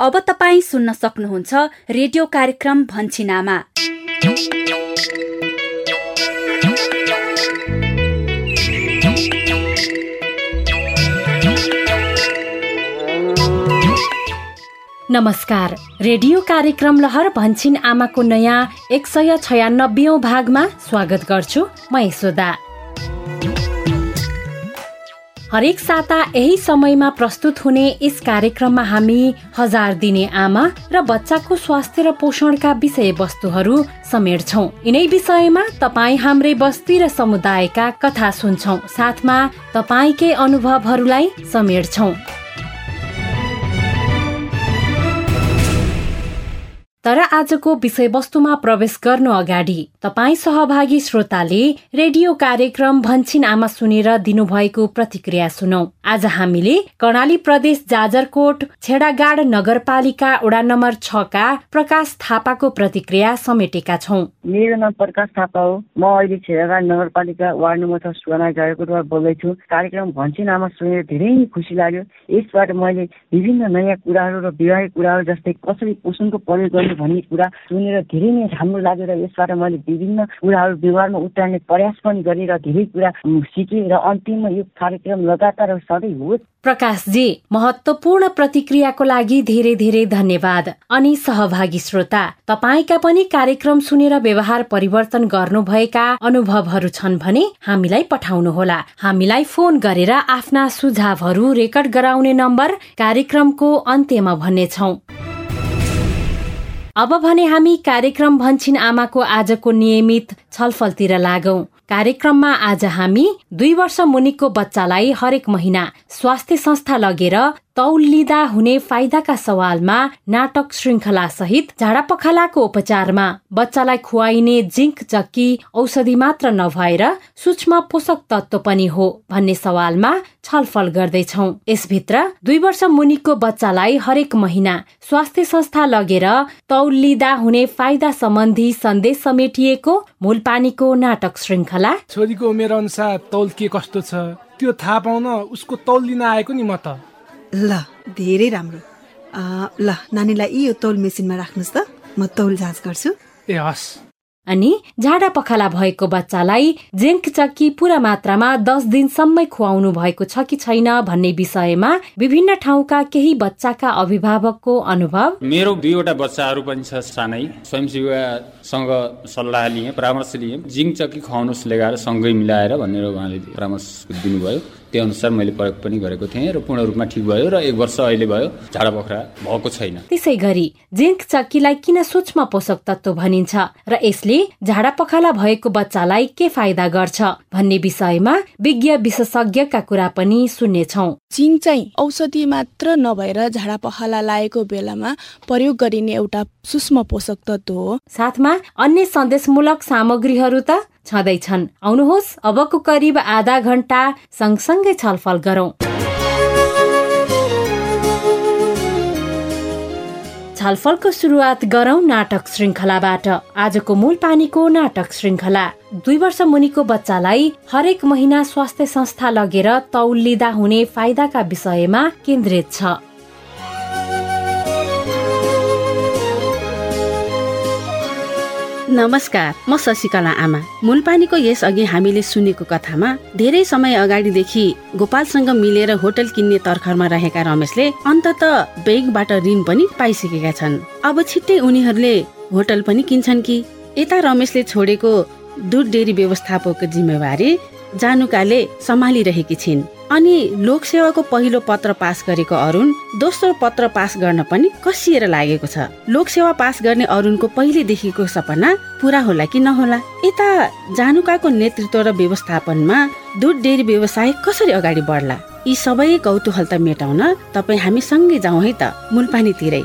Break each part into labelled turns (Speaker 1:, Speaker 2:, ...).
Speaker 1: अब तपाईँ सुन्न सक्नुहुन्छ रेडियो कार्यक्रम भन्छिनामा
Speaker 2: नमस्कार। रेडियो कार्यक्रम लहर भन्छिन आमाको नयाँ एक सय छयानब्बे भागमा स्वागत गर्छु। म यशोदा। हरेक साता यही समयमा प्रस्तुत हुने यस कार्यक्रममा हामी हजार दिने आमा र बच्चाको स्वास्थ्य र पोषणका विषयवस्तुहरू समेट्छौ। यिनै विषयमा तपाईँ हाम्रै बस्ती र समुदायका कथा सुन्छौ। साथमा तपाईँकै अनुभवहरूलाई समेट्छौ। तर आजको विषयवस्तुमा प्रवेश गर्नु अगाडि तपाईँ सहभागी श्रोताले रेडियो कार्यक्रम भन्छिन आमा सुनेर दिनुभएको प्रतिक्रिया सुनौ। आज हामीले कर्णाली प्रदेश जाजरकोट छेडागाड नगरपालिका वडा नम्बर छका प्रकाश थापाको प्रतिक्रिया समेटेका छौ।
Speaker 3: मेरो नाम प्रकाश थापा हो। म अहिले छेडागाड नगरपालिका वार्ड नम्बर छ जाजरकोटबाट बोल्दैछु। कार्यक्रम भन्छिन आमा सुनेर धेरै खुसी लाग्यो। यसबाट मैले विभिन्न नयाँ कुराहरू र विवाहिक कुराहरू जस्तै कसरी पोषणको प्रयोग गर्ने भन्ने कुरा सुनेर धेरै नै राम्रो लाग्यो र यसबाट मैले विभिन्न कुराहरू व्यवहारमा उतार्ने प्रयास पनि गरेँ र धेरै कुरा सिकेँ र अन्तिममा यो कार्यक्रम लगातार सधैँ होस्
Speaker 2: प्रकाशजी महत्वपूर्ण प्रतिक्रियाको लागि धेरै धेरै धन्यवाद। अनि सहभागी श्रोता तपाईँका पनि कार्यक्रम सुनेर व्यवहार परिवर्तन गर्नुभएका अनुभवहरू छन् भने हामीलाई पठाउनुहोला। हामीलाई फोन गरेर आफ्ना सुझावहरू रेकर्ड गराउने नम्बर कार्यक्रमको अन्त्यमा भन्नेछौ। अब भने हामी कार्यक्रम भन्छिन आमाको आजको नियमित छलफलतिर लागौं। कार्यक्रममा आज हामी दुई वर्ष मुनिको बच्चालाई हरेक महिना स्वास्थ्य संस्था लगेर तौल लिँदा हुने फाइदाका सवालमा नाटक श्रृङ्खला सहित झाडा पखालाको उपचारमा बच्चालाई खुवाइने जिङ्क चक्की औषधि मात्र नभएर सूक्ष्म पोषक तत्व पनि हो भन्ने सवालमा छलफल गर्दैछौ। यसभित्र दुई वर्ष मुनिको बच्चालाई हरेक महिना स्वास्थ्य संस्था लगेर तौल लिँदा हुने फाइदा सम्बन्धी सन्देश समेटिएको मूल पानीको नाटक श्रृङ्खला
Speaker 4: छोरीको उमेर अनुसार तौल के कस्तो छ त्यो थाहा पाउन उसको तौल लिन आएको नि म त।
Speaker 5: ल धेरै राम्रो। ल नानीलाई यो तौल मेसिनमा राख्नुहोस् त। म तौल जाँच गर्छु।
Speaker 4: ए हस्।
Speaker 2: अनि झाडा पखाला भएको बच्चालाई जिङ्क चक्की पूरा मात्रामा दस दिनसम्मै खुवाउनु भएको छ कि छैन भन्ने विषयमा विभिन्न ठाउँका केही बच्चाका अभिभावकको अनुभव।
Speaker 6: मेरो दुईवटा बच्चाहरू पनि छ सानै। स्वयंसेवासँग सल्लाह लिएँ परामर्श लिएँ। जिङ्क चक्की खुवाउनुहोस् लगाएर सँगै मिलाएर भनेर उहाँले परामर्श दिनुभयो। त्यो अनुसार मैले प्रयोग पनि गरेको थिएँ र पूर्ण रूपमा ठिक भयो र एक वर्ष अहिले भयो। झाडा पखरा भएको छैन।
Speaker 2: त्यसै गरी जिङ्क चक्कीलाई किन सूक्ष्म पोषक तत्व भनिन्छ र यसले झाडा पखाला भएको बच्चालाई के फाइदा गर्छ भन्ने विषयमा विज्ञ विशेषज्ञका कुरा पनि सुन्नेछौ।
Speaker 7: जिङ्क चाहिँ औषधि मात्र नभएर झाडा पखाला लागेको बेलामा प्रयोग गरिने एउटा सूक्ष्म पोषक तत्व हो।
Speaker 2: साथमा अन्य सन्देशमूलक सामग्रीहरू त छँदैछन्। आउनुहोस् अबको करिब आधा घण्टा सँगसँगै छलफल गरौं। छलफलको सुरुवात गरौं नाटक श्रृङ्खलाबाट आजको मूल पानीको नाटक श्रृङ्खला दुई वर्ष मुनिको बच्चालाई हरेक महिना स्वास्थ्य संस्था लगेर तौल लिँदा हुने फाइदाका विषयमा केन्द्रित छ।
Speaker 8: नमस्कार म शशिकला आमा। मूलपानीको यसअघि हामीले सुनेको कथामा धेरै समय अगाडिदेखि गोपालसँग मिलेर होटल किन्ने तर्खरमा रहेका रमेशले अन्तत ब्याङ्कबाट ऋण पनि पाइसकेका छन्। अब छिट्टै उनीहरूले होटल पनि किन्छन् कि? यता रमेशले छोडेको दुध डेरी व्यवस्थापकको जिम्मेवारी जानुकाले सम्हालिरहेकी छिन्। अनि लोकसेवाको पहिलो पत्र पास गरेको अरुण दोस्रो पत्र पास गर्न पनि कसिएर लागेको छ। लोकसेवा पास गर्ने अरुणको पहिलेदेखिको सपना पुरा होला कि नहोला? यता जानुकाको नेतृत्व र व्यवस्थापनमा दुध डेरी व्यवसाय कसरी अगाडि बढ्ला? यी सबै कौतूहल त मेटाउन तपाईँ हामी सँगै जाउँ है त मुलपानीतिरै।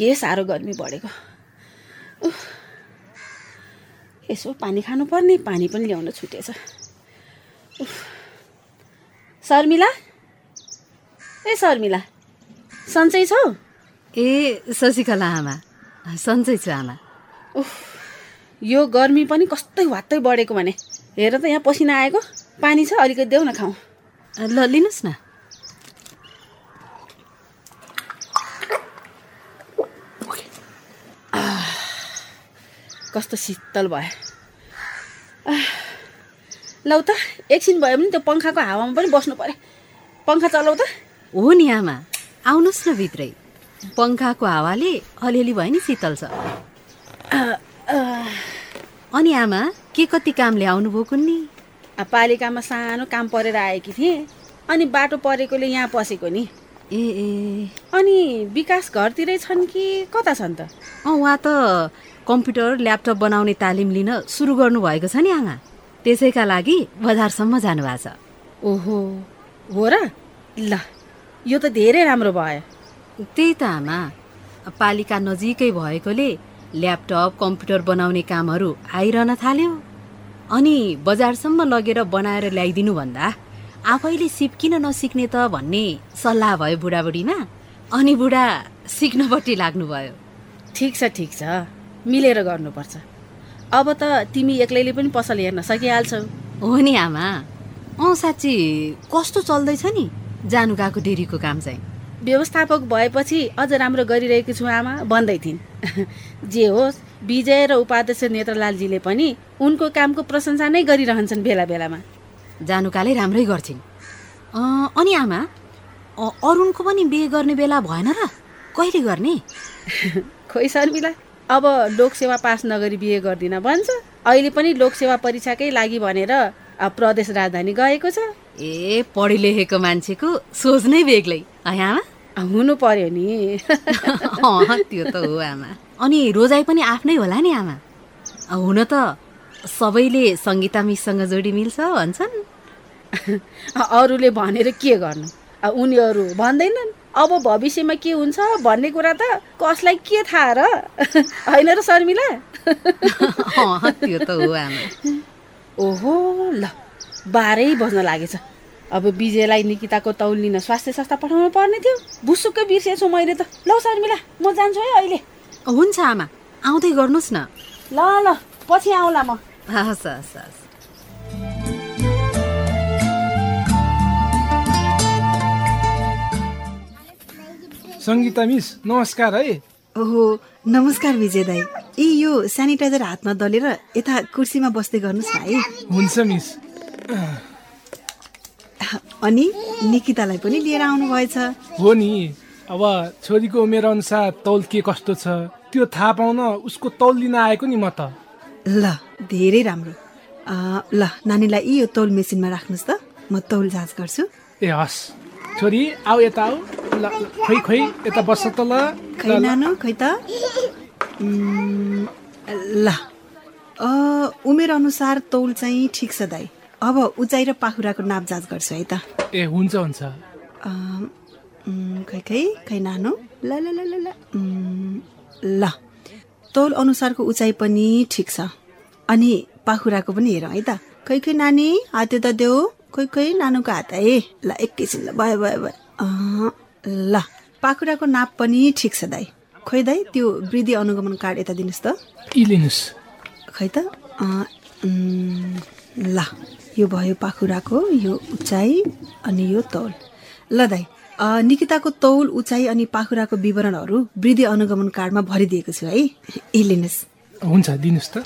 Speaker 8: के साह्रो गर्मी बढेको? यसो पानी खानुपर्ने पानी पनि ल्याउन छुटेछ। शर्मिला? ए शर्मिला सन्चै छौ?
Speaker 9: ए शशिकला आमा सन्चै छु आमा।
Speaker 8: यो गर्मी पनि कस्तै वात्तै बढेको भने। हेर त यहाँ पसिना आएको। पानी छ अलिकति देऊ न खाउँ।
Speaker 10: ल लिनुहोस् न।
Speaker 8: कस्तो शीतल भयो लौ त एकछिन भयो भने त्यो पङ्खाको हावामा पनि बस्नु पर्यो पङ्खा चलाउ त
Speaker 10: हो नि आमा आउनुहोस् न भित्रै पङ्खाको हावाले अलिअलि भयो नि शीतल छ. अनि आमा के कति कामले आउनुभयो कुन्नी
Speaker 8: पालिकामा सानो काम परेर आएकी थिएँ अनि बाटो परेकोले यहाँ पसेको नि
Speaker 10: ए ए
Speaker 8: अनि विकास घरतिरै छन् कि कता छन् त
Speaker 10: अँ उहाँ त कम्प्युटर ल्यापटप बनाउने तालिम लिन सुरु गर्नुभएको छ नि आमा त्यसैका लागि बजारसम्म जानुभएको छ।
Speaker 8: ओहो हो र? ल यो त धेरै राम्रो भयो।
Speaker 10: त्यही त आमा। पालिका नजिकै भएकोले ल्यापटप कम्प्युटर बनाउने कामहरू आइरहन थाल्यो। अनि बजारसम्म लगेर बनाएर ल्याइदिनु भन्दा आफैले सिप किन नसिक्ने त भन्ने सल्लाह भयो बुढाबुढीमा। अनि बुढा सिक्नपट्टि लाग्नुभयो।
Speaker 8: ठिक छ ठिक छ। मिलेर गर्नुपर्छ। अब त तिमी एक्लैले पनि पसल हेर्न सकिहाल्छौ।
Speaker 10: हो नि आमा। अँ साँच्ची कस्तो चल्दैछ नि जानु गएको डेरीको काम चाहिँ।
Speaker 8: व्यवस्थापक भएपछि अझ राम्रो गरिरहेको छु आमा भन्दै थिइन्। जे होस् विजय र उपाध्यक्ष नेत्रलालजीले पनि उनको कामको प्रशंसा नै गरिरहन्छन् बेला बेलामा।
Speaker 10: जानुकाले राम्रै गर्छिन् अनि आमा अरुणको पनि बिहे गर्ने बेला भएन र? कहिले गर्ने?
Speaker 8: खोइ शर्मिला अब लोकसेवा पास नगरी बिहे गर्दिन भन्छ। अहिले पनि लोकसेवा परीक्षाकै लागि भनेर प्रदेश राजधानी गएको छ।
Speaker 10: ए पढे लेखेको मान्छेको सोच नै बेग्लै। आमा?
Speaker 8: हुनु पर्यो नि।
Speaker 10: त्यो त हो आमा। अनि रोजाइ पनि आफ्नै होला नि आमा? हुन त सबैले सङ्गीता मिससँग जोडी मिल्छ भन्छन्।
Speaker 8: अरूले भनेर के गर्नु? उनीहरू भन्दैनन्। अब भविष्यमा के हुन्छ भन्ने कुरा त कसलाई के थाहा र? होइन र शर्मिला?
Speaker 10: त्यो त हो आमा
Speaker 8: ओहो ल बाह्रै बज्न लागेछ। अब विजयलाई निकिताको तौल लिन स्वास्थ्य संस्था पठाउनु पर्ने थियो। भुसुक्कै बिर्सेछु मैले त। ल शर्मिला म जान्छु है अहिले।
Speaker 10: हुन्छ आमा आउँदै गर्नुहोस् न।
Speaker 8: ल ल पछि आउँला म।
Speaker 10: हस् हस् हस्।
Speaker 4: सङ्गीता मिस नमस्कार है।
Speaker 5: ओहो नमस्कार विजय दाई। यी यो सेनिटाइजर हातमा दलेर यता कुर्सीमा बस्दै गर्नुहोस् न है।
Speaker 4: हुन्छ मिस।
Speaker 5: अनि निकितालाई पनि लिएर आउनु भएछ
Speaker 4: हो नि अब छोरीको उमेर अनुसार तौल के कस्तो छ त्यो थाहा पाउन उसको तौल लिन आएको नि म त।
Speaker 5: ल धेरै राम्रो। ल नानीलाई यो तौल मेसिनमा राख्नुहोस् त म तौल जाँच गर्छु।
Speaker 4: ए हस्। छोरी आऊ यता आऊ। ल खोइ खोइ यता बस्छ त ल।
Speaker 5: खै नानु त। ल। उमेर अनुसार तौल चाहिँ ठिक छ दाई। अब उचाइ र पाखुराको नाप जाँच गर्छु है त।
Speaker 4: ए हुन्छ हुन्छ।
Speaker 5: खै खै खै नानु। ल ल ल ल ल। तौल अनुसारको उचाइ पनि ठिक छ। अनि पाखुराको पनि हेरौँ है त। खै खै नानी हात त देऊ। खै खै नानुको हात है ल एकैछिन ल भयो भयो भयो ल पाखुराको नाप पनि ठिक छ दाई खोइ दाई त्यो वृद्धि अनुगमन कार्ड यता दिनुहोस् त
Speaker 4: यी लिनुहोस्
Speaker 5: खै त ल यो भयो पाखुराको यो उचाइ अनि यो तौल ल अँ, निकिताको तौल उचाइ अनि पाखुराको विवरणहरू वृद्धि अनुगमन कार्डमा भरिदिएको छु है यी लिनुहोस्
Speaker 4: हुन्छ दिनुहोस् त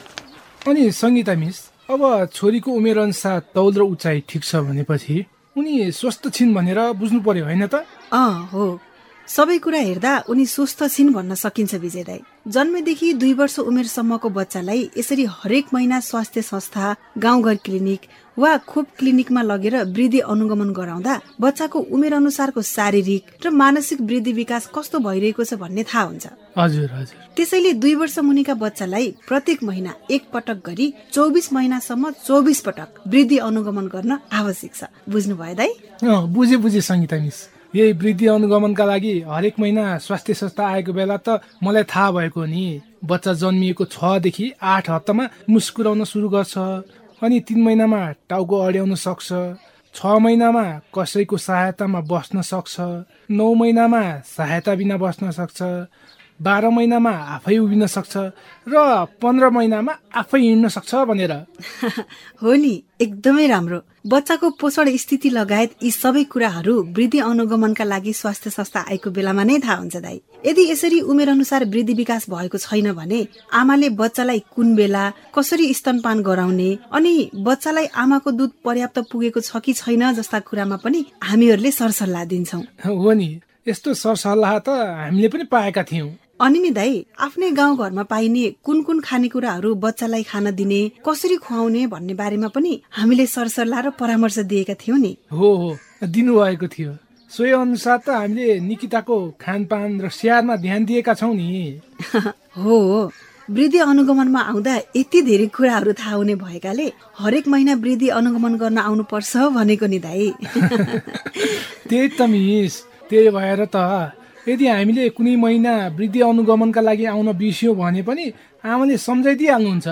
Speaker 4: अनि सङ्गीता मिस अब छोरीको उमेर अनुसार तौल र उचाइ ठिक छ भनेपछि उनी स्वस्थ छिन् भनेर बुझ्नु पर्यो होइन त?
Speaker 5: अँ हो। सबै कुरा हेर्दा उनी स्वस्थ छिन् भन्न सकिन्छ विजय दाई। जन्मेदेखि दुई वर्ष उमेरसम्मको बच्चालाई यसरी हरेक महिना स्वास्थ्य संस्था गाउँघर क्लिनिक वा खोप क्लिनिकमा लगेर वृद्धि अनुगमन गराउँदा बच्चाको उमेर अनुसारको शारीरिक र मानसिक वृद्धि विकास कस्तो भइरहेको छ भन्ने थाहा हुन्छ।
Speaker 4: हजुर हजुर।
Speaker 5: त्यसैले दुई वर्ष मुनिका बच्चालाई प्रत्येक महिना एक पटक गरी चौबिस महिनासम्म चौबिस पटक वृद्धि अनुगमन गर्न आवश्यक छ। बुझ्नु भयो दाई?
Speaker 4: अँ बुझेँ बुझेँ सङ्गीता मिस। यही वृद्धि अनुगमनका लागि हरेक महिना स्वास्थ्य संस्था आएको बेला त मलाई थाहा भएको नि बच्चा जन्मिएको छदेखि आठ हप्तामा मुस्कुराउन सुरु गर्छ अनि तिन महिनामा टाउको अड्याउन सक्छ छ महिनामा कसैको सहायतामा बस्न सक्छ नौ महिनामा सहायता बिना बस्न सक्छ बाह्र महिनामा आफै उभिन सक्छ र पन्ध्र महिनामा आफै हिँड्न सक्छ भनेर।
Speaker 5: हो नि एकदमै राम्रो। बच्चाको पोषण स्थिति लगायत यी सबै कुराहरू वृद्धि अनुगमनका लागि स्वास्थ्य संस्था आएको बेलामा नै थाहा हुन्छ दाई यदि यसरी उमेर अनुसार वृद्धि विकास भएको छैन भने आमाले बच्चालाई कुन बेला कसरी स्तनपान गराउने अनि बच्चालाई आमाको दुध पर्याप्त पुगेको छ कि छैन जस्ता कुरामा पनि हामीहरूले सरसल्लाह दिन्छौ।
Speaker 4: हो नि यस्तो सरसल्लाह त हामीले पनि पाएका थियौँ।
Speaker 5: अनि नि दाई आफ्नै गाउँघरमा पाइने कुन कुन खानेकुराहरू बच्चालाई खान दिने कसरी खुवाउने भन्ने बारेमा पनि हामीले सरसल्लाह र परामर्श दिएका थियौँ नि।
Speaker 4: हो हो दिनुभएको थियो। सोही अनुसार त हामीले निकिताको खानपान र स्याहारमा ध्यान दिएका छौँ नि।
Speaker 5: हो। वृद्धि अनुगमनमा आउँदा यति धेरै कुराहरू थाहा हुने भएकाले हरेक महिना वृद्धि अनुगमन गर्न आउनुपर्छ भनेको नि दाई।
Speaker 4: त्यही त मिस त्यही भएर त यदि हामीले कुनै महिना वृद्धि अनुगमनका लागि आउन बिर्स्यौँ भने पनि आमाले सम्झाइदिइहाल्नुहुन्छ।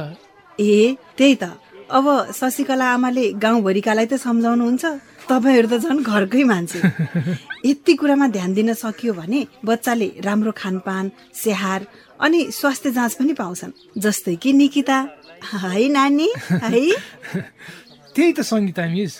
Speaker 5: ए त्यही त। अब शशिकला आमाले गाउँभरिकालाई त सम्झाउनुहुन्छ। तपाईँहरू त झन् घरकै मान्छे। यति कुरामा ध्यान दिन सकियो भने बच्चाले राम्रो खानपान स्याहार अनि स्वास्थ्य जाँच पनि पाउँछन्। जस्तै कि निकिता। है नानी। है।
Speaker 4: त्यही त सङ्गीता मिस।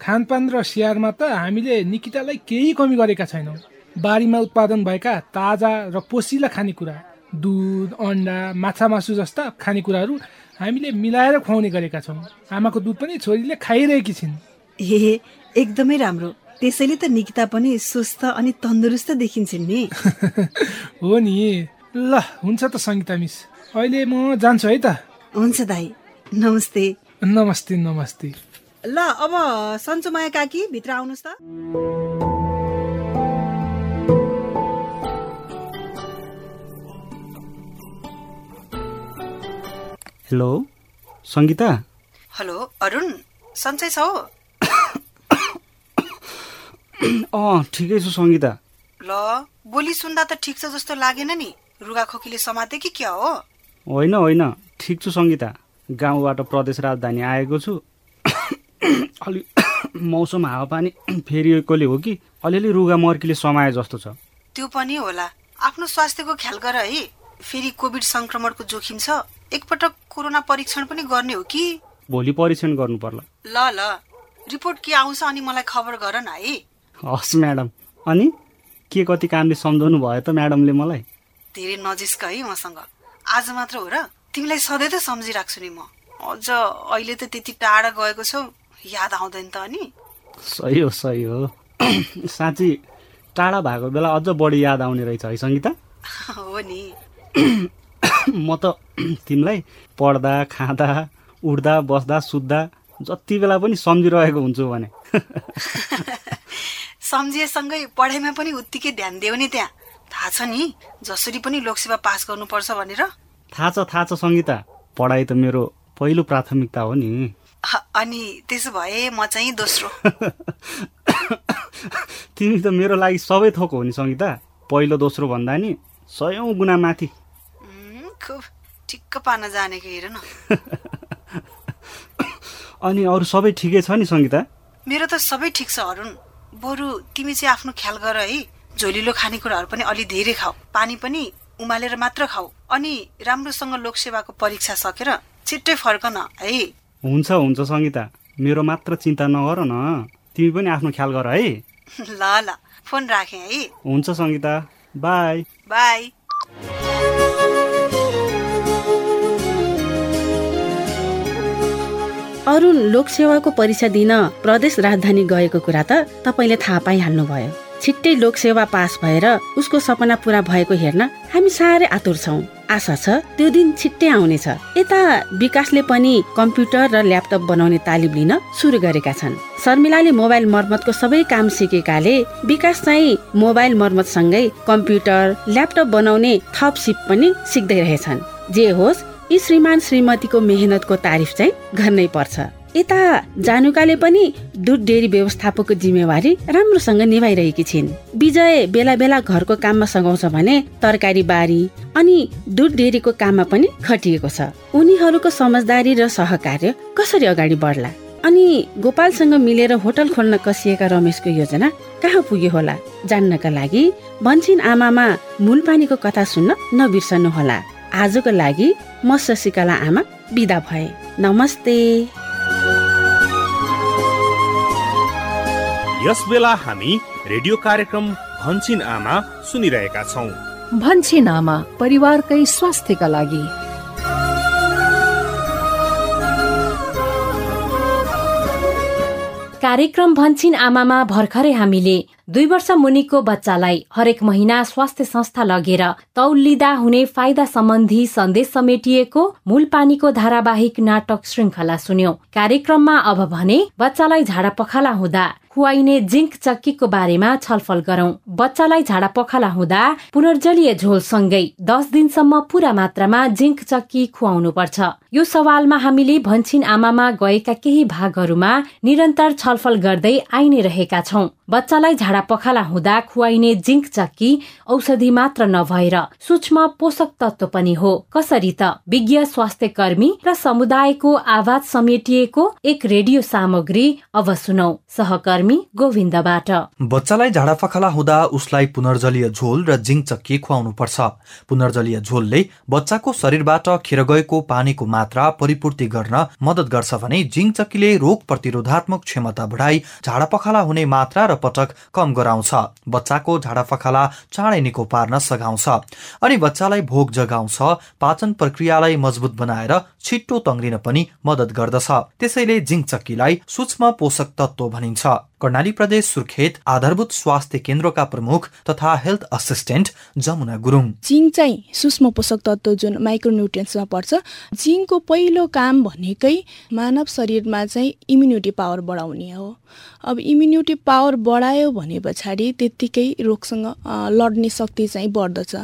Speaker 4: खानपान र स्याहारमा त हामीले निकितालाई केही कमी गरेका छैनौँ। बारीमा उत्पादन भएका ताजा र पोसिला खानेकुरा दुध अन्डा माछा मासु जस्ता खानेकुराहरू हामीले मिलाएर खुवाउने गरेका छौँ। आमाको दुध पनि छोरीले खाइरहेकी छिन्।
Speaker 5: ए एकदमै राम्रो। त्यसैले त निकिता पनि स्वस्थ अनि तन्दुरुस्त देखिन्छन् नि।
Speaker 4: हो नि। ल हुन्छ त सङ्गीता मिस। अहिले म जान्छु है त।
Speaker 5: हुन्छ दाई। नमस्ते।
Speaker 4: नमस्ते नमस्ते।
Speaker 5: ल अब सन्चो माया काकी भित्र आउनुहोस् त।
Speaker 9: हेलो सङ्गीता?
Speaker 5: हेलो अरुण सन्चै छ
Speaker 9: अँ ठिकै छु सङ्गीता।
Speaker 5: ल बोली सुन्दा त ठिक छ जस्तो लागेन नि। रुगा खोकीले समाते कि क्या हो?
Speaker 9: होइन होइन ठिक छु सङ्गीता। गाउँबाट प्रदेश राजधानी आएको छु। अलि मौसम हावापानी फेरिएकोले हो कि? अलिअलि रुगा मर्कीले समाए जस्तो छ।
Speaker 5: त्यो पनि होला। आफ्नो स्वास्थ्यको ख्याल गर है। फेरि कोभिड संक्रमणको जोखिम छ एकपटक कोरोना परीक्षण पनि गर्ने हो कि?
Speaker 9: भोलि परीक्षण गर्नु पर्ला।
Speaker 5: ल ल। रिपोर्ट के आउँछ अनि मलाई खबर गर न है।
Speaker 9: हस् म्याडम। अनि? के कति कामले सम्झाउनु भयो त म्याडमले मलाई?
Speaker 5: धेरै नजिक है मसँग। आज मात्र हो र तिमीलाई सधैँ त सम्झिराख्छु नि म। अझ अहिले त त्यति टाढा गएको छौ याद आउँदैन त अनि।
Speaker 9: सही हो सही हो। साँच्ची टाढा भएको बेला अझ बढी याद आउने रहेछ है सङ्गीता?
Speaker 5: हो नि।
Speaker 9: म त तिमीलाई पढ्दा खाँदा उठ्दा बस्दा सुत्दा जति बेला पनि सम्झिरहेको हुन्छु भने।
Speaker 5: सम्झिएसँगै पढाइमा पनि उत्तिकै ध्यान देऊ नि त्यहाँ। थाहा छ नि जसरी पनि लोकसेवा पास गर्नुपर्छ भनेर।
Speaker 9: थाहा छ थाहा छ सङ्गीता पढाइ त मेरो पहिलो प्राथमिकता हो नि।
Speaker 5: अनि त्यसो भए म चाहिँ दोस्रो।
Speaker 9: तिमी त मेरो लागि सबै थोक हो नि सङ्गीता। पहिलो दोस्रो भन्दा नि सयौँ गुणा माथि।
Speaker 5: खुब। ठिक्क पार्न जानेको हेर न।
Speaker 9: अनि अरू सबै ठिकै छ नि सङ्गीता?
Speaker 5: मेरो त सबै ठिक छ अरुण। बरु तिमी चाहिँ आफ्नो ख्याल गर है। झोलिलो खानेकुराहरू पनि अलि धेरै खाऊ। पानी पनि उमालेर मात्र खाऊ। अनि राम्रोसँग लोकसेवाको परीक्षा सकेर छिट्टै फर्क न है।
Speaker 9: हुन्छ हुन्छ सङ्गीता। मेरो मात्र चिन्ता नगर न। तिमी पनि आफ्नो ख्याल गर है।
Speaker 5: ल ल। फोन राखेँ है।
Speaker 9: हुन्छ सङ्गीता। बाई
Speaker 5: बाई
Speaker 8: अरुण लोकसेवाको परीक्षा दिन प्रदेश राजधानी गएको कुरा त तपाईँले थाहा पाइहाल्नुभयो। छिट्टै लोकसेवा पास भएर उसको सपना पुरा भएको हेर्न हामी साह्रै आतुर छौँ। आशा छ त्यो दिन छिट्टै आउनेछ। यता विकासले पनि कम्प्युटर र ल्यापटप बनाउने तालिम लिन सुरु गरेका छन्। शर्मिलाले मोबाइल मर्मतको सबै काम सिकेकाले विकास चाहिँ मोबाइल मर्मतसँगै कम्प्युटर ल्यापटप बनाउने थप सिप पनि सिक्दै रहेछन्। जे होस् यी श्रीमान श्रीमतीको मेहनतको तारिफ चाहिँ गर्नै पर्छ। यता जानुकाले पनि दुध डेरी व्यवस्थापकको जिम्मेवारी राम्रोसँग निभाइरहेकी छिन्। विजय बेला बेला घरको काममा सघाउँछ भने तरकारी बारी अनि दुध डेरीको काममा पनि खटिएको छ। उनीहरूको समझदारी र सहकार्य कसरी अगाडि बढ्ला? अनि गोपालसँग मिलेर होटल खोल्न कसिएका रमेशको योजना कहाँ पुग्यो होला? जान्नका लागि भन्छिन आमामा मूल पानीको कथा सुन्न नबिर्सनु होला आजको लागि म शशिकला आमा बिदा भए। नमस्ते।
Speaker 11: यस बेला हामी रेडियो कार्यक्रम भन्छिन आमा सुनिरहेका छौँ।
Speaker 12: भन्छिन आमा परिवारकै स्वास्थ्यका लागि।
Speaker 2: कार्यक्रम भन्छिन आमामा भर्खरै हामीले दुई वर्ष मुनिको बच्चालाई हरेक महिना स्वास्थ्य संस्था लगेर तौल लिँदा हुने फाइदा सम्बन्धी सन्देश समेटिएको मूल पानीको धारावाहिक नाटक श्रृङ्खला सुन्यौ। कार्यक्रममा अब भने बच्चालाई झाडा पखाला हुँदा खुवाइने जिङ्क चक्कीको बारेमा छलफल गरौं। बच्चालाई झाडा पखाला हुँदा पुनर्जलीय झोलसँगै दस दिनसम्म पूरा मात्रामा जिङ्क चक्की खुवाउनु पर्छ। यो सवालमा हामीले भन्छिन आमामा गएका केही भागहरूमा निरन्तर छलफल गर्दै आइ नै रहेका छौं। बच्चालाई झाडा पखाला हुँदा खुवाइने जिङ्क चक्की औषधि मात्र नभएर सूक्ष्म पोषक तत्व पनि हो। कसरी त? विज्ञ स्वास्थ्य कर्मी र समुदायको आवाज समेटिएको एक रेडियो सामग्री अब सुनौ। सहकर्मी गोविन्दबाट।
Speaker 13: बच्चालाई झाडा पखाला हुँदा उसलाई पुनर्जलीय झोल र जिङ्क चक्की खुवाउनु पर्छ पुनर्जलीय झोलले बच्चाको शरीरबाट खेर गएको पानीको मात्रा परिपूर्ति गर्न मद्दत गर्छ भने जिङ्क चक्कीले रोग प्रतिरोधात्मक क्षमता बढाई झाडा पखाला हुने मात्रा र पटक कम गराउँछ। बच्चाको झाडापखाला चाँडै निको पार्न सघाउँछ अनि बच्चालाई भोग जगाउँछ पाचन प्रक्रियालाई मजबुत बनाएर छिट्टो तङ्ग्रिन पनि मद्दत गर्दछ। त्यसैले जिङ्क चक्कीलाई सूक्ष्म पोषक तत्व भनिन्छ। कर्णाली प्रदेश सुर्खेत आधारभूत स्वास्थ्य केन्द्रका प्रमुख तथा health assistant Jamuna Gurung.
Speaker 7: Zinc चाहिँ सूक्ष्म पोषक तत्व जुन माइक्रोन्युट्रियन्समा पर्छ जिङ्कको पहिलो काम भनेकै मानव शरीरमा चाहिँ इम्युनिटी पावर बढाउने हो। अब इम्युनिटी पावर बढायो भने पछाडि त्यत्तिकै रोगसँग लड्ने शक्ति चाहिँ बढ्दछ।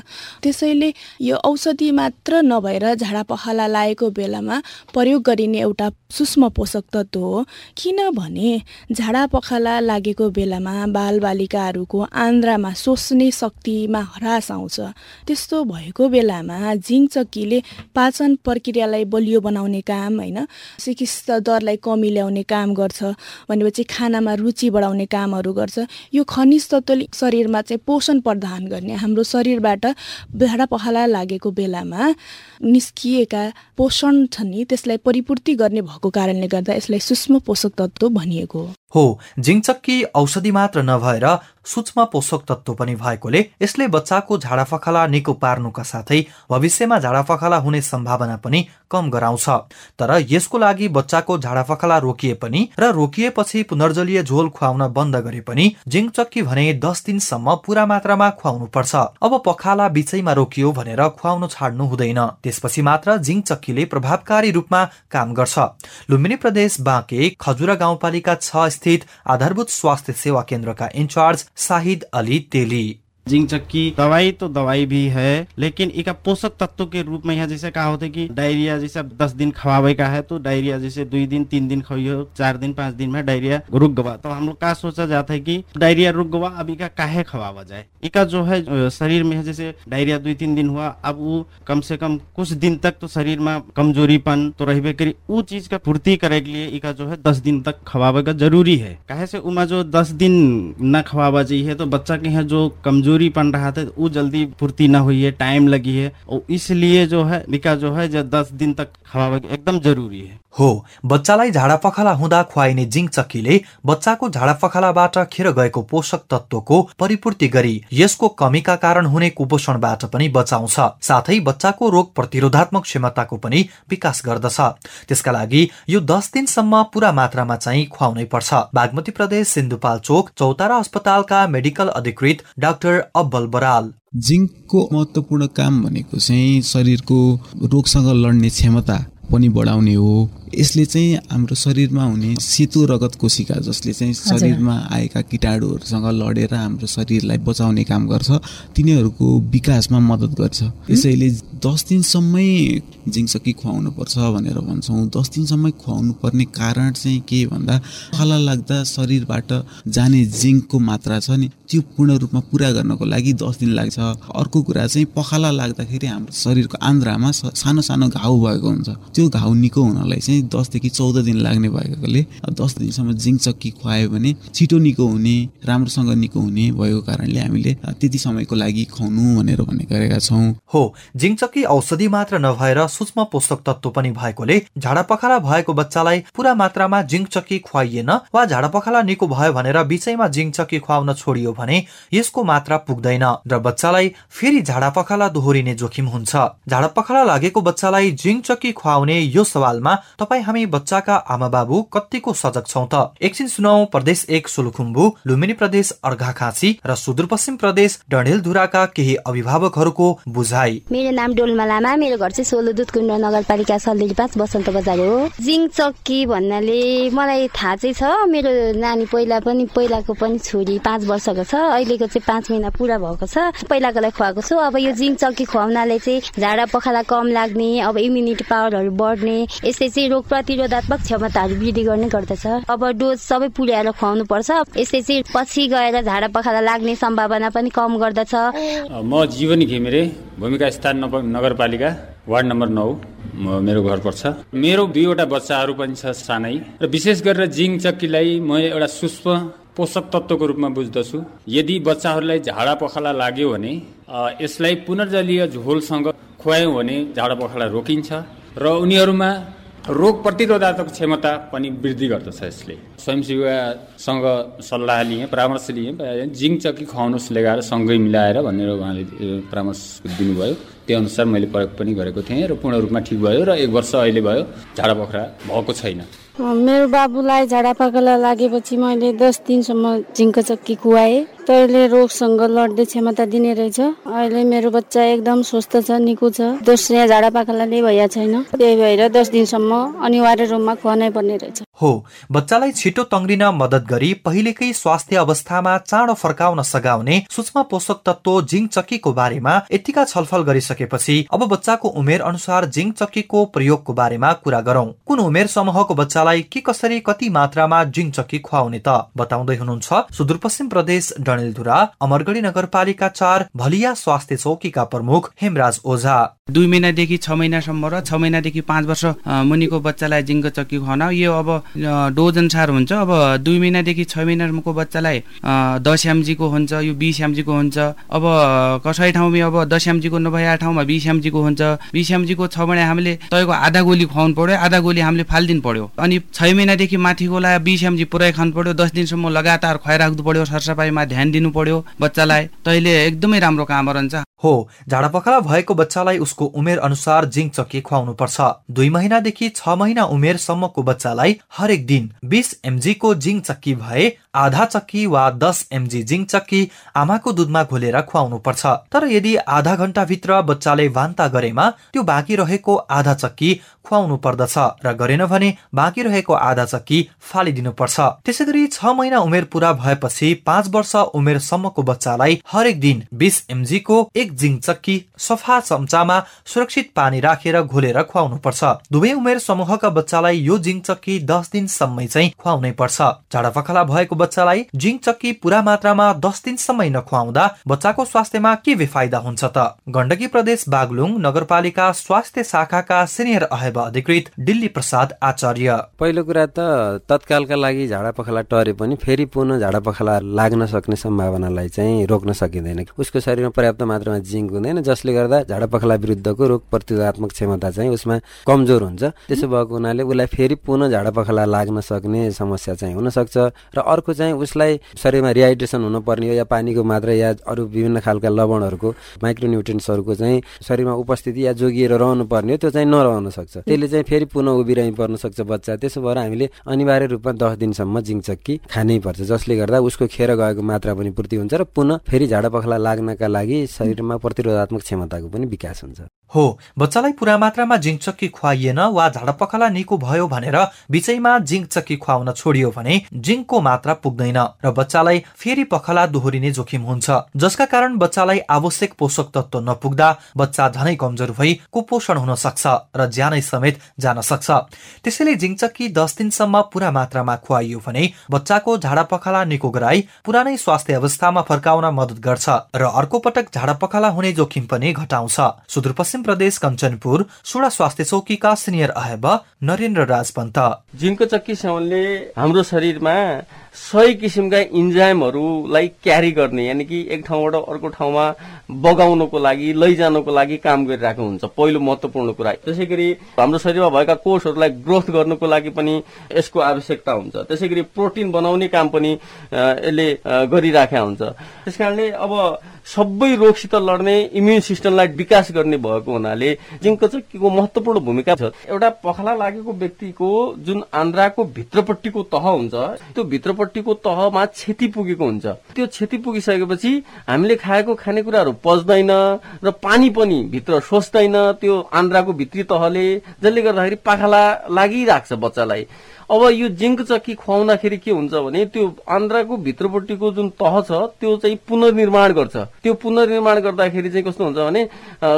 Speaker 7: त्यसैले यो औषधि मात्र नभएर झाडा पखाला लागेको बेलामा प्रयोग गरिने एउटा सूक्ष्म पोषक तत्व हो। किनभने झाडा पखाला लागेको बेलामा बालबालिकाहरूको आन्द्रामा सोच्ने शक्तिमा ह्रास आउँछ। त्यस्तो भएको बेलामा जिङ चक्कीले पाचन प्रक्रियालाई बलियो बनाउने काम होइन चिकित्सा दरलाई कमी ल्याउने काम गर्छ। भनेपछि खानामा रुचि बढाउने कामहरू गर्छ। यो खनिज तत्त्वले शरीरमा चाहिँ पोषण प्रदान गर्ने हाम्रो शरीरबाट भाडा पखाला लागेको बेलामा निस्किएका पोषण छ नि त्यसलाई परिपूर्ति गर्ने भएको कारणले गर्दा यसलाई सूक्ष्म पोषक तत्त्व भनिएको हो।
Speaker 13: हो जिङचक्की औषधि मात्र नभएर सूक्ष्म पोषक तत्व पनि भएकोले यसले बच्चाको झाडाफखाला निको पार्नुका साथै भविष्यमा झाडाफखाला हुने सम्भावना पनि कम गराउँछ। तर यसको लागि बच्चाको झाडाफखाला रोकिए पनि र रोकिएपछि पुनर्जलीय झोल खुवाउन बन्द गरे पनि जिङचक्की भने दस दिनसम्म पूरा मात्रामा खुवाउनु पर्छ। अब पखाला बिचैमा रोकियो भनेर खुवाउनु छाड्नु हुँदैन। त्यसपछि मात्र जिङचक्कीले प्रभावकारी रूपमा काम गर्छ। लुम्बिनी प्रदेश बाँके खजुरा गाउँपालिका छ स्थित आधारभूत स्वास्थ्य सेवा केन्द्रका इन्चार्ज शाहिद अली तेली
Speaker 14: जिंक चक्की। दवाई तो दवाई भी है, लेकिन एक पोषक तत्व के रूप में यहाँ जैसे कहा होता है कि डायरिया जैसे दस दिन खवावे का है तो डायरिया जैसे दो दिन, तीन दिन खवाइयो, चार दिन, पाँच दिन में डायरिया रुक गवा। तो हम लोग का सोचा जाता है कि डायरिया रुक गवा, अब का काहे खवावा जाए? इका जो है शरीर में जैसे डायरिया दो तीन दिन हुआ, अब वो कम से कम कुछ दिन तक तो शरीर में कमजोरीपन तो रहे करी। वो चीज़ का पूर्ति करे के लिए इका जो है दस दिन तक खवावे का ज़रूरी है। कहे से उमा जो दस दिन न खवावा चाहिए तो बच्चा के यहाँ जो कमज़ोरी कमजोरीपन रहा था वो जल्दी पूर्ति ना हुई है टाइम लगी है और इसलिए जो है निका जो है जो दस दिन तक खवा एकदम जरुरी है।
Speaker 13: हो बच्चालाई झाडा पखाला हुँदा खुवाइने जिङ चक्कीले बच्चाको झाडा पखालाबाट खेर गएको पोषक तत्वको परिपूर्ति गरी यसको कमीका कारण हुने कुपोषणबाट पनि बचाउँछ। साथै बच्चाको रोग प्रतिरोधात्मक क्षमताको पनि विकास गर्दछ। त्यसका लागि यो दस दिनसम्म पूरा मात्रामा चाहिँ खुवाउनै पर्छ। बागमती प्रदेश सिन्धुपाल्चोक चौतारा अस्पतालका मेडिकल अधिकृत डाक्टर अब्बल बराल।
Speaker 15: जिङ्कको महत्त्वपूर्ण काम भनेको चाहिँ शरीरको रोगसँग लड्ने क्षमता पनि बढाउने हो। यसले चाहिँ हाम्रो शरीरमा हुने सेतो रगत कोशिका जसले चाहिँ शरीरमा आएका किटाणुहरूसँग लडेर हाम्रो शरीरलाई बचाउने काम गर्छ तिनीहरूको विकासमा मद्दत गर्छ। यसैले दस दिनसम्मै जिङसकी खुवाउनु पर्छ भनेर भन्छौँ। दस दिनसम्मै खुवाउनु पर्ने कारण चाहिँ के भन्दा खला लाग्दा शरीरबाट जाने जिङ्कको मात्रा छ नि। त्यो पूर्ण रूपमा पुरा गर्नको लागि दस दिन लाग्छ। अर्को कुरा चाहिँ पखाला लाग्दाखेरि हाम्रो शरीरको आन्द्रामा सानो सानो घाउ भएको हुन्छ। त्यो घाउ निको हुनलाई चाहिँ दसदेखि चौध दिन लाग्ने भएकोले दस दिनसम्म जिङ चक्की खुवायो भने छिटो निको हुने राम्रोसँग निको हुने भएको कारणले हामीले त्यति समयको लागि खुवाउनु भनेर भन्ने गरेका छौँ।
Speaker 13: हो जिङचक्की औषधि मात्र नभएर सूक्ष्म पोषक तत्व पनि भएकोले झाडा पखाला भएको बच्चालाई पूरा मात्रामा जिङचक्की खुवाइएन वा झाडा पखाला निको भयो भनेर बिचैमा जिङचक्की खुवाउन छोडियो भने यसको मात्रा पुग्दैन र बच्चालाई फेरि झाडा पखाला दोहोरिने जोखिम हुन्छ। झाडा पखाला लागेको बच्चालाई जिङचक्की खुवाउने यो सवालमा तपाईँ हामी बच्चाका आमा बाबु कतिको सजग छौँ त? एकछिन सुनौ प्रदेश एक सोलुखुम्बु लुम्बिनी प्रदेश अर्घाखाँची र सुदूरपश्चिम प्रदेश डडेलधुराका केही अभिभावकहरूको बुझाइ।
Speaker 16: मेरो नाम डोलमा लामा मेरो घर चाहिँ सोलो दुधकुण्ड नगरपालिका सल्लेरी पाँच बसन्त बजार हो। जिङ चक्की भन्नाले मलाई थाहा चाहिँ छ मेरो नानी पहिला पनि पहिलाको पनि छोरी पाँच वर्षको छ अहिलेको चाहिँ पाँच महिना पुरा भएको छ। पहिलाकोलाई खुवाएको छु। अब यो जिङ चक्की खुवाउनाले चाहिँ झाडा पखाला कम लाग्ने अब इम्युनिटी पावरहरू बढ्ने यसले चाहिँ रोग प्रतिरोधात्मक क्षमताहरू वृद्धि गर्ने गर्दछ। अब डोज सबै पुर्याएर खुवाउनु पर्छ यसले चाहिँ पछि गएर झाडा पखाला लाग्ने सम्भावना पनि कम गर्दछ।
Speaker 6: म जीवन घिमिरे भूमिका स्थान नगरपालिका वार्ड नम्बर नौ मेरो घर पर्छ। मेरो दुईवटा बच्चाहरू पनि छ सानै। र विशेष गरेर जिङ चक्कीलाई म एउटा सूक्ष्म पोषक तत्त्वको रूपमा बुझ्दछु। यदि बच्चाहरूलाई झाडा पखाला लाग्यो भने यसलाई पुनर्जलीय झोलसँग खुवायौँ भने झाडा पखाला रोकिन्छ र उनीहरूमा रोग प्रतिरोधात्मक क्षमता पनि वृद्धि गर्दछ यसले। स्वयंसेवासँग सल्लाह लिएँ परामर्श लिएँ जिङ चक्की खुवाउनुहोस् लगाएर सँगै मिलाएर भनेर उहाँले परामर्श दिनुभयो। त्यो अनुसार मैले प्रयोग पनि गरेको थिएँ र पूर्ण रूपमा ठिक भयो र एक वर्ष अहिले भयो झाडा पखरा भएको छैन।
Speaker 17: मेरो बाबुलाई झाडा पखाला लागेपछि मैले दस दिनसम्म झिङ्को चक्की खुवाएँ। तैँले रोगसँग लड्ने क्षमता दिने रहेछ। अहिले मेरो बच्चा एकदम स्वस्थ छ निको छ। दोस्रो झाडा पाखालाले भइया छैन। त्यही भएर दस दिनसम्म अनिवार्य रूपमा खुवानै पर्ने रहेछ।
Speaker 13: हो बच्चालाई छिटो तङ्ग्रिन मद्दत गरी पहिलेकै स्वास्थ्य अवस्थामा चाँडो फर्काउन सघाउने सूक्ष्म पोषक तत्व जिङ चक्कीको बारेमा यतिका छलफल गरिसकेपछि अब बच्चाको उमेर अनुसार जिङ चक्कीको प्रयोगको बारेमा कुरा गरौं। कुन उमेर समूहको बच्चालाई के कसरी कति मात्रामा जिङ चक्की खुवाउने त बताउँदै हुनुहुन्छ सुदूरपश्चिम प्रदेश डणेलधुरा अमरगढी नगरपालिका चार भलिया स्वास्थ्य चौकीका प्रमुख हेमराज ओझा।
Speaker 18: दुई महिनादेखि छ महिनासम्म र छ महिनादेखि पाँच वर्ष मुनिको बच्चालाई जिङ्को चक्की खुवाउन। यो अब डोज अनुसार हुन्छ। अब दुई महिनादेखि छ महिनासम्मको बच्चालाई दस एमजीको हुन्छ यो बिस एमजीको हुन्छ। अब कसै ठाउँमा अब दस एमजीको नभए ठाउँमा बिस एमजीको हुन्छ। बिस एमजीको छ भने हामीले तपाईँको आधा गोली खुवाउनु पर्यो आधा गोली हामीले फालिदिनु पर्यो अनि छ महिनादेखि माथिकोलाई बिस एमजी पुरै खानु पर्यो दस दिनसम्म लगातार खुवाइराख्नु पर्यो सरसफाइमा ध्यान दिनु पर्यो बच्चालाई। तैँले एकदमै राम्रो काम रहन्छ।
Speaker 13: हो झाडा पखाला भएको बच्चालाई उसको उमेर अनुसार जिङ चक्की खुवाउनु पर्छ दुई महिनादेखि छ महिना उमेरसम्मको बच्चालाई हरेक दिन बिस एमजीको जिङ चक्की भए आधा चक्की वा दस एमजी जिङ चक्की आमाको दुधमा घोलेर खुवाउनु पर्छ तर यदि आधा घण्टाभित्र बच्चाले वान्ता गरेमा त्यो बाँकी रहेको आधा चक्की खुवाउनु पर्दछ र गरेन भने बाँकी रहेको आधा चक्की फालिदिनु पर्छ त्यसै गरी छ महिना उमेर पुरा भएपछि पाँच वर्ष उमेरसम्मको बच्चालाई हरेक दिन बिस एमजीको एक जिङ चक्की सफा चम्चामा सुरक्षित पानी राखेर घोलेर खुवाउनु पर्छ दुवै उमेर समूहका बच्चालाई यो जिङ चक्की दस दिनसम्मै चाहिँ खुवाउनै पर्छ। झाडा पखाला भएको बच्चालाई जिङ चक्की पूरा मात्रामा दस दिनसम्म नखुवाउँदा बच्चाको स्वास्थ्यमा के बेफाइदा हुन्छ त? गण्डकी प्रदेश बागलुङ नगरपालिका स्वास्थ्य शाखाका सिनियर अहेब अधिकृत दिल्ली प्रसाद आचार्य।
Speaker 19: पहिलो कुरा त तत्कालका लागि झाडा पखाला टरे पनि फेरि पुनः झाडा पखाला लाग्न सक्ने सम्भावनालाई चाहिँ रोक्न सकिँदैन। उसको शरीरमा पर्याप्त मात्रामा जिङ्क हुँदैन जसले गर्दा झाडा पखाला विरुद्धको रोग प्रतिरोधात्मक क्षमता चाहिँ उसमा कमजोर हुन्छ। त्यसो भएको हुनाले उसलाई फेरि पुनः झाडा पखाला लाग्न सक्ने समस्या चाहिँ हुन सक्छ र अर्को चाहिँ उसलाई शरीरमा रिहाइड्रेसन हुनुपर्ने हो या पानीको मात्रा या अरू विभिन्न खालका लवणहरूको माइक्रोन्युट्रेन्ट्सहरूको चाहिँ शरीरमा उपस्थिति या जोगिएर रहनु पर्ने हो त्यो चाहिँ नरहन सक्छ। त्यसले चाहिँ फेरि पुनः उभिरहनु पर्न सक्छ बच्चा। त्यसो भएर हामीले अनिवार्य रूपमा दस दिनसम्म जिङचक्की खानै पर्छ जसले गर्दा उसको खेर गएको मात्रा पनि पूर्ति हुन्छ र पुनः फेरि झाडा पखला लाग्नका लागि शरीरमा प्रतिरोधात्मक क्षमताको पनि विकास हुन्छ।
Speaker 13: हो बच्चालाई पुरा मात्रामा जिङ चक्की खुवाइएन वा झाडा पखाला निको भयो भनेर बिचैमा जिङ चक्की खुवाउन छोडियो भने जिङको मात्रा पुग्दैन र बच्चालाई फेरि पखाला दोहोरिने जोखिम हुन्छ जसका कारण बच्चालाई आवश्यक पोषक तत्व नपुग्दा बच्चा झनै कमजोर भई कुपोषण हुन सक्छ र ज्यानै समेत जान सक्छ। त्यसैले जिङचक्की दस दिनसम्म पूरा मात्रामा खुवाइयो भने बच्चाको झाडा पखाला निको गराई पुरानै स्वास्थ्य अवस्थामा फर्काउन मद्दत गर्छ र अर्को पटक झाडा पखाला हुने जोखिम पनि घटाउँछ। सुदूरपश्चिम प्रदेश कञ्चनपुर सुडा स्वास्थ्य चौकीका सिनियर अहेब नरेन्द्र राज पन्त
Speaker 20: जिङ्को चक्की सेवनले हाम्रो शरीरमा सही किसिमका इन्जाइमहरूलाई क्यारी गर्ने यानि कि एक ठाउँबाट अर्को ठाउँमा बगाउनको लागि लैजानको लागि काम गरिरहेको हुन्छ। पहिलो महत्त्वपूर्ण कुरा। त्यसै गरी हाम्रो शरीरमा भएका कोषहरूलाई ग्रोथ गर्नुको लागि पनि यसको आवश्यकता हुन्छ। त्यसै प्रोटिन बनाउने काम पनि यसले गरिराखेका हुन्छ। त्यस अब सबै रोगसित लड्ने इम्युन सिस्टमलाई विकास गर्ने भएको हुनाले जिङ्को चक्कीको महत्वपूर्ण भूमिका छ? एउटा पखाला लागेको व्यक्तिको जुन आन्द्राको भित्रपट्टिको तह हुन्छ त्यो भित्रपट्टिको तहमा क्षति पुगेको हुन्छ। त्यो क्षति पुगिसकेपछि हामीले खाएको खानेकुराहरू पच्दैन र पानी पनि भित्र सोच्दैन त्यो आन्द्राको भित्री तहले जसले गर्दाखेरि पाखाला लागिरहेको छ बच्चालाई। अब यो जिङ्क चक्की खुवाउँदाखेरि के हुन्छ भने त्यो आन्द्राको भित्रपट्टिको जुन तह छ त्यो चाहिँ पुनर्निर्माण गर्छ। त्यो पुनर्निर्माण गर्दाखेरि चाहिँ कस्तो हुन्छ भने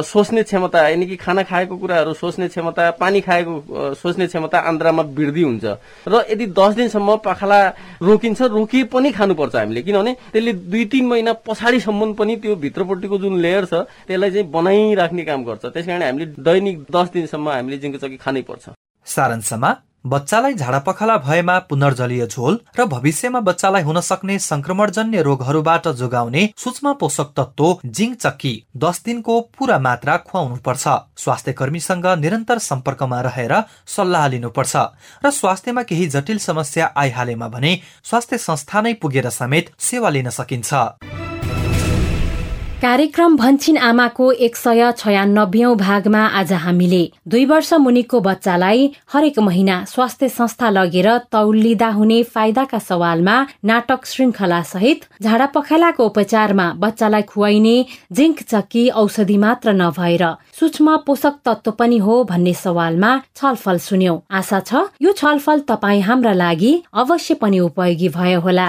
Speaker 20: सोच्ने क्षमता यानि कि खाना खाएको कुराहरू सोच्ने क्षमता पानी खाएको सोच्ने क्षमता आन्द्रामा वृद्धि हुन्छ। र यदि दस दिनसम्म पाखाला रोकिन्छ रोकिए पनि खानुपर्छ हामीले। किनभने त्यसले दुई तिन महिना पछाडिसम्म पनि त्यो भित्रपट्टिको जुन लेयर छ त्यसलाई चाहिँ बनाइराख्ने काम गर्छ। त्यस हामीले दैनिक दस दिनसम्म हामीले जिङ्को चक्की खानै पर्छ
Speaker 13: सारांशमा बच्चालाई झाडापखाला भएमा पुनर्जलीय झोल र भविष्यमा बच्चालाई हुन सक्ने संक्रमणजन्य रोगहरूबाट जोगाउने सूक्ष्म पोषक तत्व जिङ चक्की दस दिनको पूरा मात्रा खुवाउनु पर्छ स्वास्थ्य कर्मीसँग निरन्तर सम्पर्कमा रहेर सल्लाह लिनुपर्छ र स्वास्थ्यमा केही जटिल समस्या आइहालेमा भने स्वास्थ्य संस्था नै पुगेर समेत सेवा लिन सकिन्छ।
Speaker 2: कार्यक्रम भन्छिन आमाको एक सय छयानब्बे भागमा आज हामीले दुई वर्ष मुनिको बच्चालाई हरेक महिना स्वास्थ्य संस्था लगेर तौलिँदा हुने फाइदाका सवालमा नाटक श्रृङ्खला सहित झाडा पखालाको उपचारमा बच्चालाई खुवाइने जिङ्क चक्की औषधि मात्र नभएर सूक्ष्म पोषक तत्व पनि हो भन्ने सवालमा छलफल सुन्यौ। आशा छ यो छलफल तपाईँ हाम्रा लागि अवश्य पनि उपयोगी भयो होला।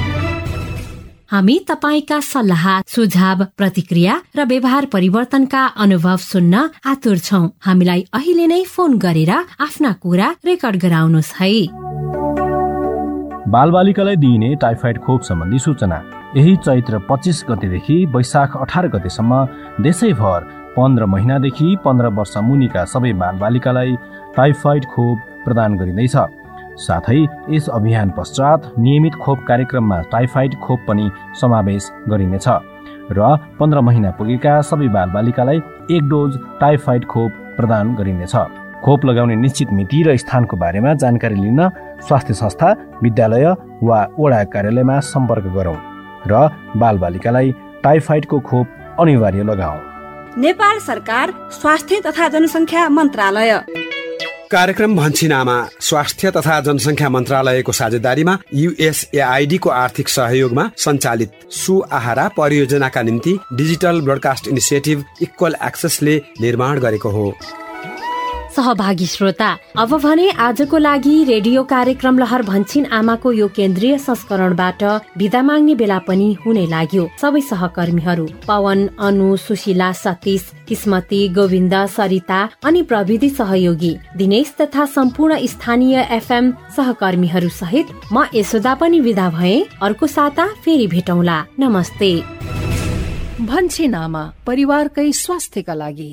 Speaker 2: हामी तपाईँका सल्लाह सुझाव प्रतिक्रिया र व्यवहार परिवर्तनका अनुभव सुन्न आतुर छौ। हामीलाई अहिले नै फोन गरेर आफ्ना कुरा रेकर्ड गराउनुहोस् है।
Speaker 21: बालबालिकालाई दिइने टाइफाइड खोप सम्बन्धी सूचना। यही चैत्र पच्चिस गतेदेखि वैशाख अठार गतेसम्म देशैभर पन्ध्र महिनादेखि पन्ध्र वर्ष मुनिका सबै बालबालिकालाई टाइफाइड खोप प्रदान गरिँदैछ। साथै यस अभियान पश्चात नियमित खोप कार्यक्रममा टाइफाइड खोप पनि समावेश गरिनेछ र पन्ध्र महिना पुगेका सबै बालबालिकालाई एक डोज टाइफाइड खोप प्रदान गरिनेछ। खोप लगाउने निश्चित मिति र स्थानको बारेमा जानकारी लिन स्वास्थ्य संस्था विद्यालय वा वडा कार्यालयमा सम्पर्क गरौँ र बालबालिकालाई टाइफाइडको खोप अनिवार्य लगाऊ।
Speaker 22: नेपाल सरकार स्वास्थ्य तथा जनसङ्ख्या मन्त्रालय।
Speaker 23: कार्यक्रम भन्छिनामा स्वास्थ्य तथा जनसङ्ख्या मन्त्रालयको साझेदारीमा युएसएआईडीको आर्थिक सहयोगमा सञ्चालित सुआहारा परियोजनाका निम्ति डिजिटल ब्रोडकास्ट इनिसिएटिभ इक्वल एक्सेसले निर्माण गरेको हो।
Speaker 2: सहभागी श्रोता अब भने आजको लागि रेडियो कार्यक्रम लहर भन्छिन आमाको यो केन्द्रीय संस्करणबाट विदा माग्ने बेला पनि हुने लाग्यो। सबै सहकर्मीहरू पवन अनु सुशीला सतीश किस्मती गोविन्द सरिता अनि प्रविधि सहयोगी दिनेश तथा सम्पूर्ण स्थानीय एफएम सहकर्मीहरू सहित म यशोदा पनि विदा भए। अर्को साता फेरि भेटौँला। नमस्ते।
Speaker 12: भन्छिन आमा परिवारकै स्वास्थ्यका लागि।